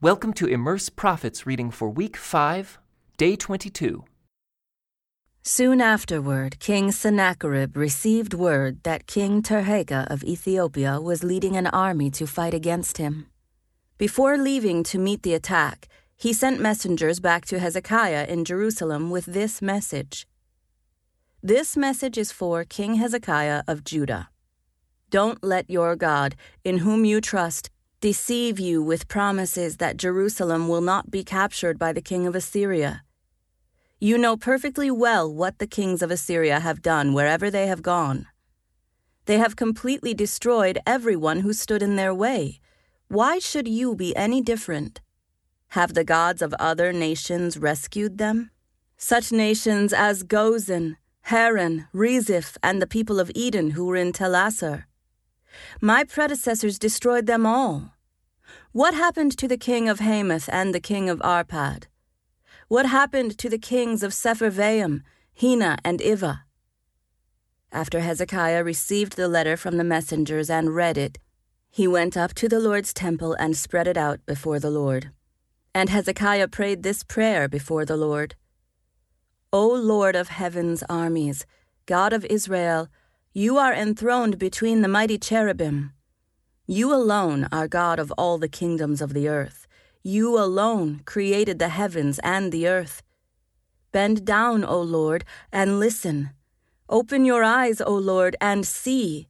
Welcome to Immerse Prophets reading for week 5, day 22. Soon afterward, King Sennacherib received word that King Tirhakah of Ethiopia was leading an army to fight against him. Before leaving to meet the attack, he sent messengers back to Hezekiah in Jerusalem with this message This message is for King Hezekiah of Judah. Don't let your God, in whom you trust, deceive you with promises that Jerusalem will not be captured by the king of Assyria. You know perfectly well what the kings of Assyria have done wherever they have gone. They have completely destroyed everyone who stood in their way. Why should you be any different? Have the gods of other nations rescued them? Such nations as Gozan, Haran, Rezeph, and the people of Eden who were in Telassar. My predecessors destroyed them all. What happened to the king of Hamath and the king of Arpad? What happened to the kings of Sepharvaim, Hena, and Ivvah? After Hezekiah received the letter from the messengers and read it, he went up to the Lord's temple and spread it out before the Lord. And Hezekiah prayed this prayer before the Lord O Lord of heaven's armies, God of Israel, you are enthroned between the mighty cherubim. You alone are God of all the kingdoms of the earth. You alone created the heavens and the earth. Bend down, O Lord, and listen. Open your eyes, O Lord, and see.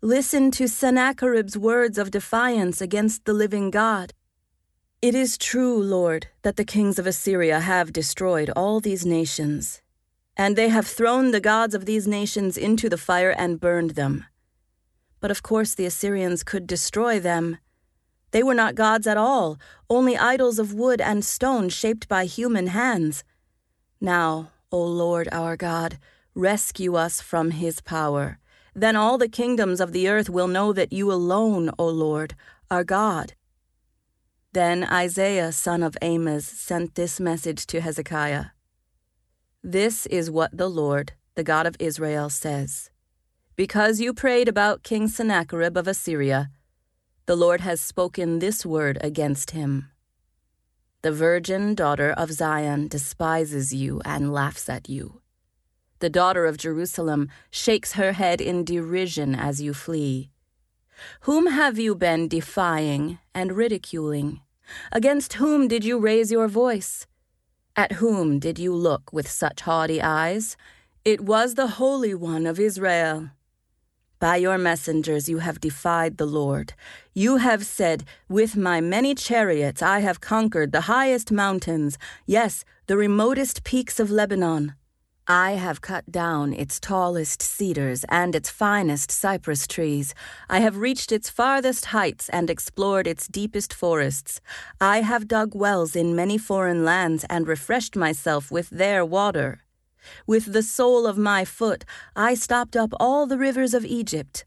Listen to Sennacherib's words of defiance against the living God. It is true, Lord, that the kings of Assyria have destroyed all these nations and they have thrown the gods of these nations into the fire and burned them. But of course the Assyrians could destroy them. They were not gods at all, only idols of wood and stone shaped by human hands. Now, O Lord our God, rescue us from his power. Then all the kingdoms of the earth will know that you alone, O Lord, are God. Then Isaiah son of Amoz sent this message to Hezekiah. This is what the Lord, the God of Israel, says Because you prayed about King Sennacherib of Assyria, the Lord has spoken this word against him. The virgin daughter of Zion despises you and laughs at you. The daughter of Jerusalem shakes her head in derision as you flee. Whom have you been defying and ridiculing? Against whom did you raise your voice? At whom did you look with such haughty eyes? It was the Holy One of Israel. By your messengers you have defied the Lord. You have said, With my many chariots I have conquered the highest mountains, yes, the remotest peaks of Lebanon. I have cut down its tallest cedars and its finest cypress trees. I have reached its farthest heights and explored its deepest forests. I have dug wells in many foreign lands and refreshed myself with their water. With the sole of my foot, I stopped up all the rivers of Egypt.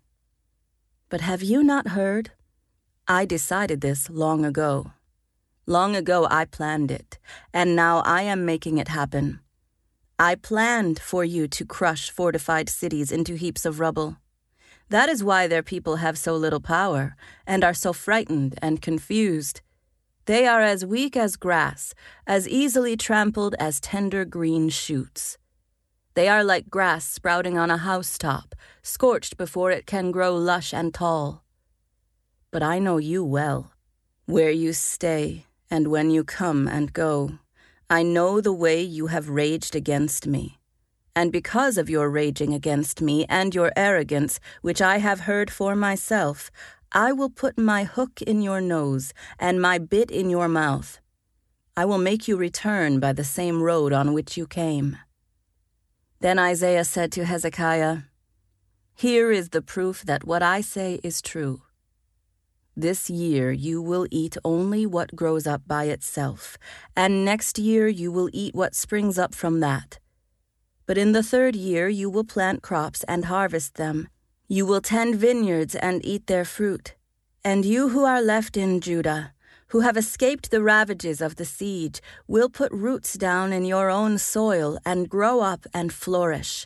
But have you not heard? I decided this long ago. Long ago I planned it, and now I am making it happen. I planned for you to crush fortified cities into heaps of rubble. That is why their people have so little power and are so frightened and confused. They are as weak as grass, as easily trampled as tender green shoots. They are like grass sprouting on a housetop, scorched before it can grow lush and tall. But I know you well, where you stay and when you come and go. I know the way you have raged against me. And because of your raging against me and your arrogance, which I have heard for myself, I will put my hook in your nose and my bit in your mouth. I will make you return by the same road on which you came. Then Isaiah said to Hezekiah, Here is the proof that what I say is true. This year you will eat only what grows up by itself, and next year you will eat what springs up from that. But in the third year you will plant crops and harvest them. You will tend vineyards and eat their fruit. And you who are left in Judah, who have escaped the ravages of the siege, will put roots down in your own soil and grow up and flourish.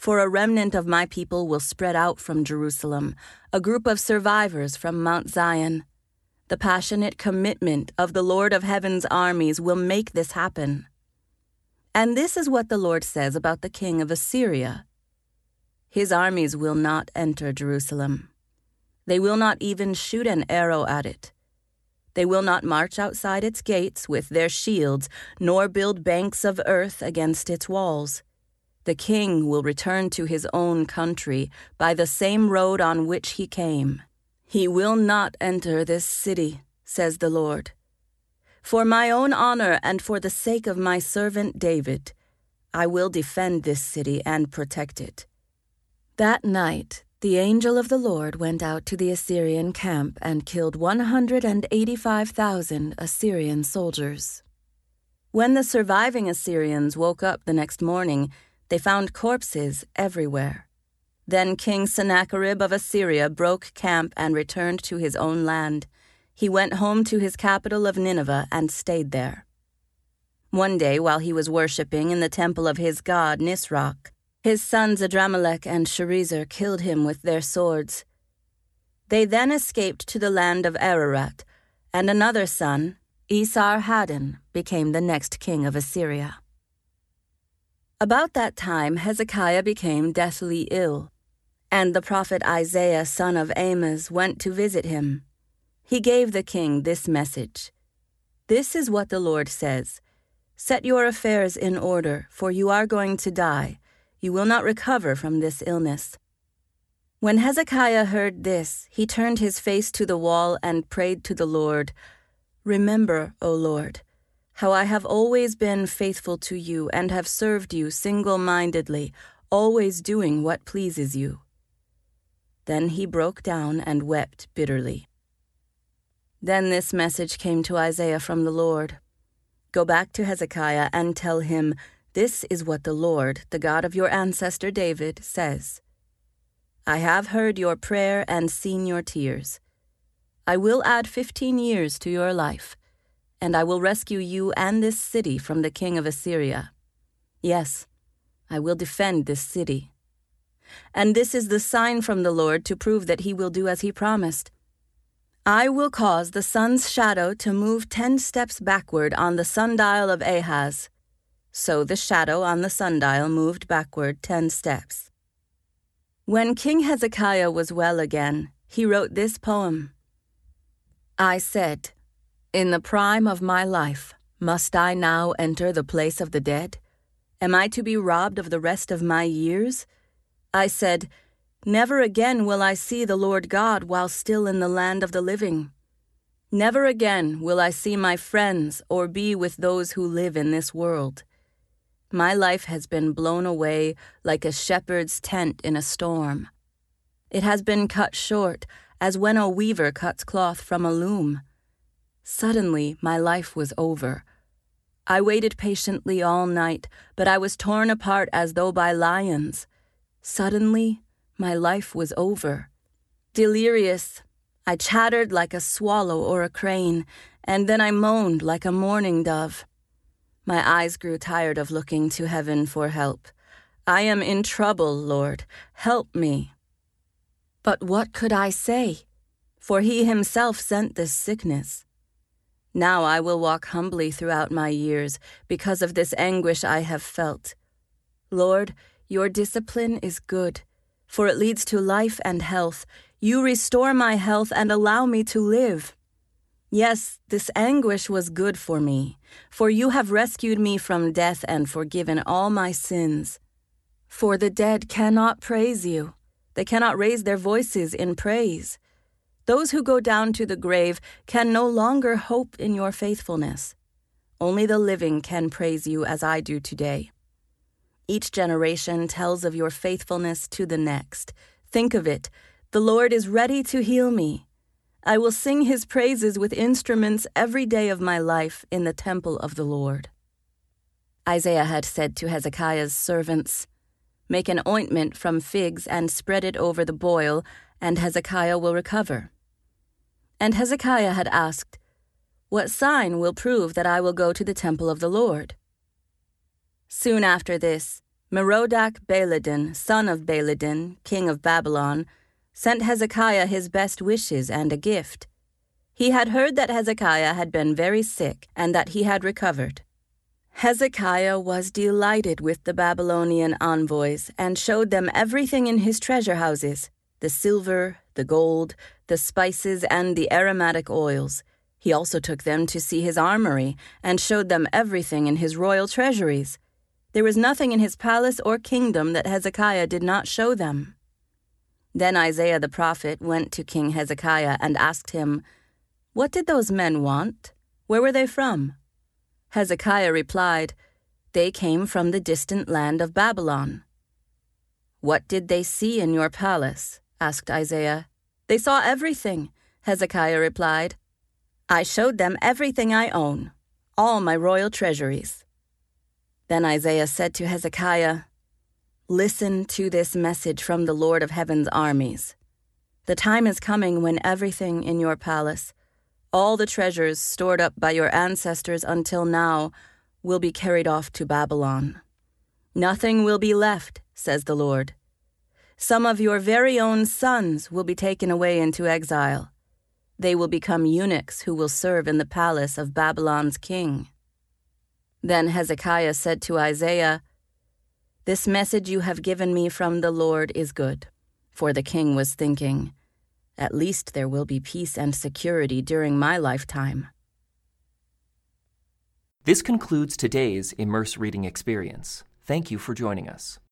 For a remnant of my people will spread out from Jerusalem, a group of survivors from Mount Zion. The passionate commitment of the Lord of Heaven's armies will make this happen. And this is what the Lord says about the king of Assyria His armies will not enter Jerusalem. They will not even shoot an arrow at it. They will not march outside its gates with their shields, nor build banks of earth against its walls. The king will return to his own country by the same road on which he came. He will not enter this city, says the Lord. For my own honor and for the sake of my servant David, I will defend this city and protect it. That night, the angel of the Lord went out to the Assyrian camp and killed 185,000 Assyrian soldiers. When the surviving Assyrians woke up the next morning, they found corpses everywhere. Then King Sennacherib of Assyria broke camp and returned to his own land. He went home to his capital of Nineveh and stayed there. One day, while he was worshipping in the temple of his god Nisroch, his sons Adrammelech and Sharezer killed him with their swords. They then escaped to the land of Ararat, and another son, Esarhaddon, became the next king of Assyria. About that time Hezekiah became deathly ill, and the prophet Isaiah son of Amoz went to visit him. He gave the king this message This is what the Lord says Set your affairs in order, for you are going to die you will not recover from this illness. When Hezekiah heard this, he turned his face to the wall and prayed to the Lord Remember, O Lord, how I have always been faithful to you and have served you single mindedly, always doing what pleases you. Then he broke down and wept bitterly. Then this message came to Isaiah from the Lord Go back to Hezekiah and tell him, this is what the Lord, the God of your ancestor David, says I have heard your prayer and seen your tears. I will add fifteen years to your life, and I will rescue you and this city from the king of Assyria. Yes, I will defend this city. And this is the sign from the Lord to prove that he will do as he promised. I will cause the sun's shadow to move ten steps backward on the sundial of Ahaz so the shadow on the sundial moved backward ten steps. When King Hezekiah was well again, he wrote this poem I said, In the prime of my life, must I now enter the place of the dead? Am I to be robbed of the rest of my years? I said, Never again will I see the Lord God while still in the land of the living. Never again will I see my friends or be with those who live in this world. My life has been blown away like a shepherd's tent in a storm. It has been cut short, as when a weaver cuts cloth from a loom. Suddenly, my life was over. I waited patiently all night, but I was torn apart as though by lions. Suddenly, my life was over. Delirious, I chattered like a swallow or a crane, and then I moaned like a mourning dove. My eyes grew tired of looking to heaven for help. I am in trouble, Lord. Help me. But what could I say? For he himself sent this sickness. Now I will walk humbly throughout my years because of this anguish I have felt. Lord, your discipline is good, for it leads to life and health. You restore my health and allow me to live. Yes, this anguish was good for me, for you have rescued me from death and forgiven all my sins. For the dead cannot praise you, they cannot raise their voices in praise. Those who go down to the grave can no longer hope in your faithfulness. Only the living can praise you as I do today. Each generation tells of your faithfulness to the next. Think of it the Lord is ready to heal me. I will sing his praises with instruments every day of my life in the temple of the Lord. Isaiah had said to Hezekiah's servants, Make an ointment from figs and spread it over the boil, and Hezekiah will recover. And Hezekiah had asked, What sign will prove that I will go to the temple of the Lord? Soon after this, Merodach Baladan, son of Baladan, king of Babylon, sent Hezekiah his best wishes and a gift. He had heard that Hezekiah had been very sick and that he had recovered. Hezekiah was delighted with the Babylonian envoys and showed them everything in his treasure houses the silver, the gold, the spices, and the aromatic oils. He also took them to see his armory and showed them everything in his royal treasuries. There was nothing in his palace or kingdom that Hezekiah did not show them. Then Isaiah the prophet went to King Hezekiah and asked him, What did those men want? Where were they from? Hezekiah replied, They came from the distant land of Babylon. What did they see in your palace? asked Isaiah. They saw everything, Hezekiah replied. I showed them everything I own, all my royal treasuries. Then Isaiah said to Hezekiah, Listen to this message from the Lord of heaven's armies. The time is coming when everything in your palace, all the treasures stored up by your ancestors until now, will be carried off to Babylon. Nothing will be left, says the Lord. Some of your very own sons will be taken away into exile. They will become eunuchs who will serve in the palace of Babylon's king. Then Hezekiah said to Isaiah, This message you have given me from the Lord is good. For the king was thinking, At least there will be peace and security during my lifetime. This concludes today's Immerse Reading Experience. Thank you for joining us.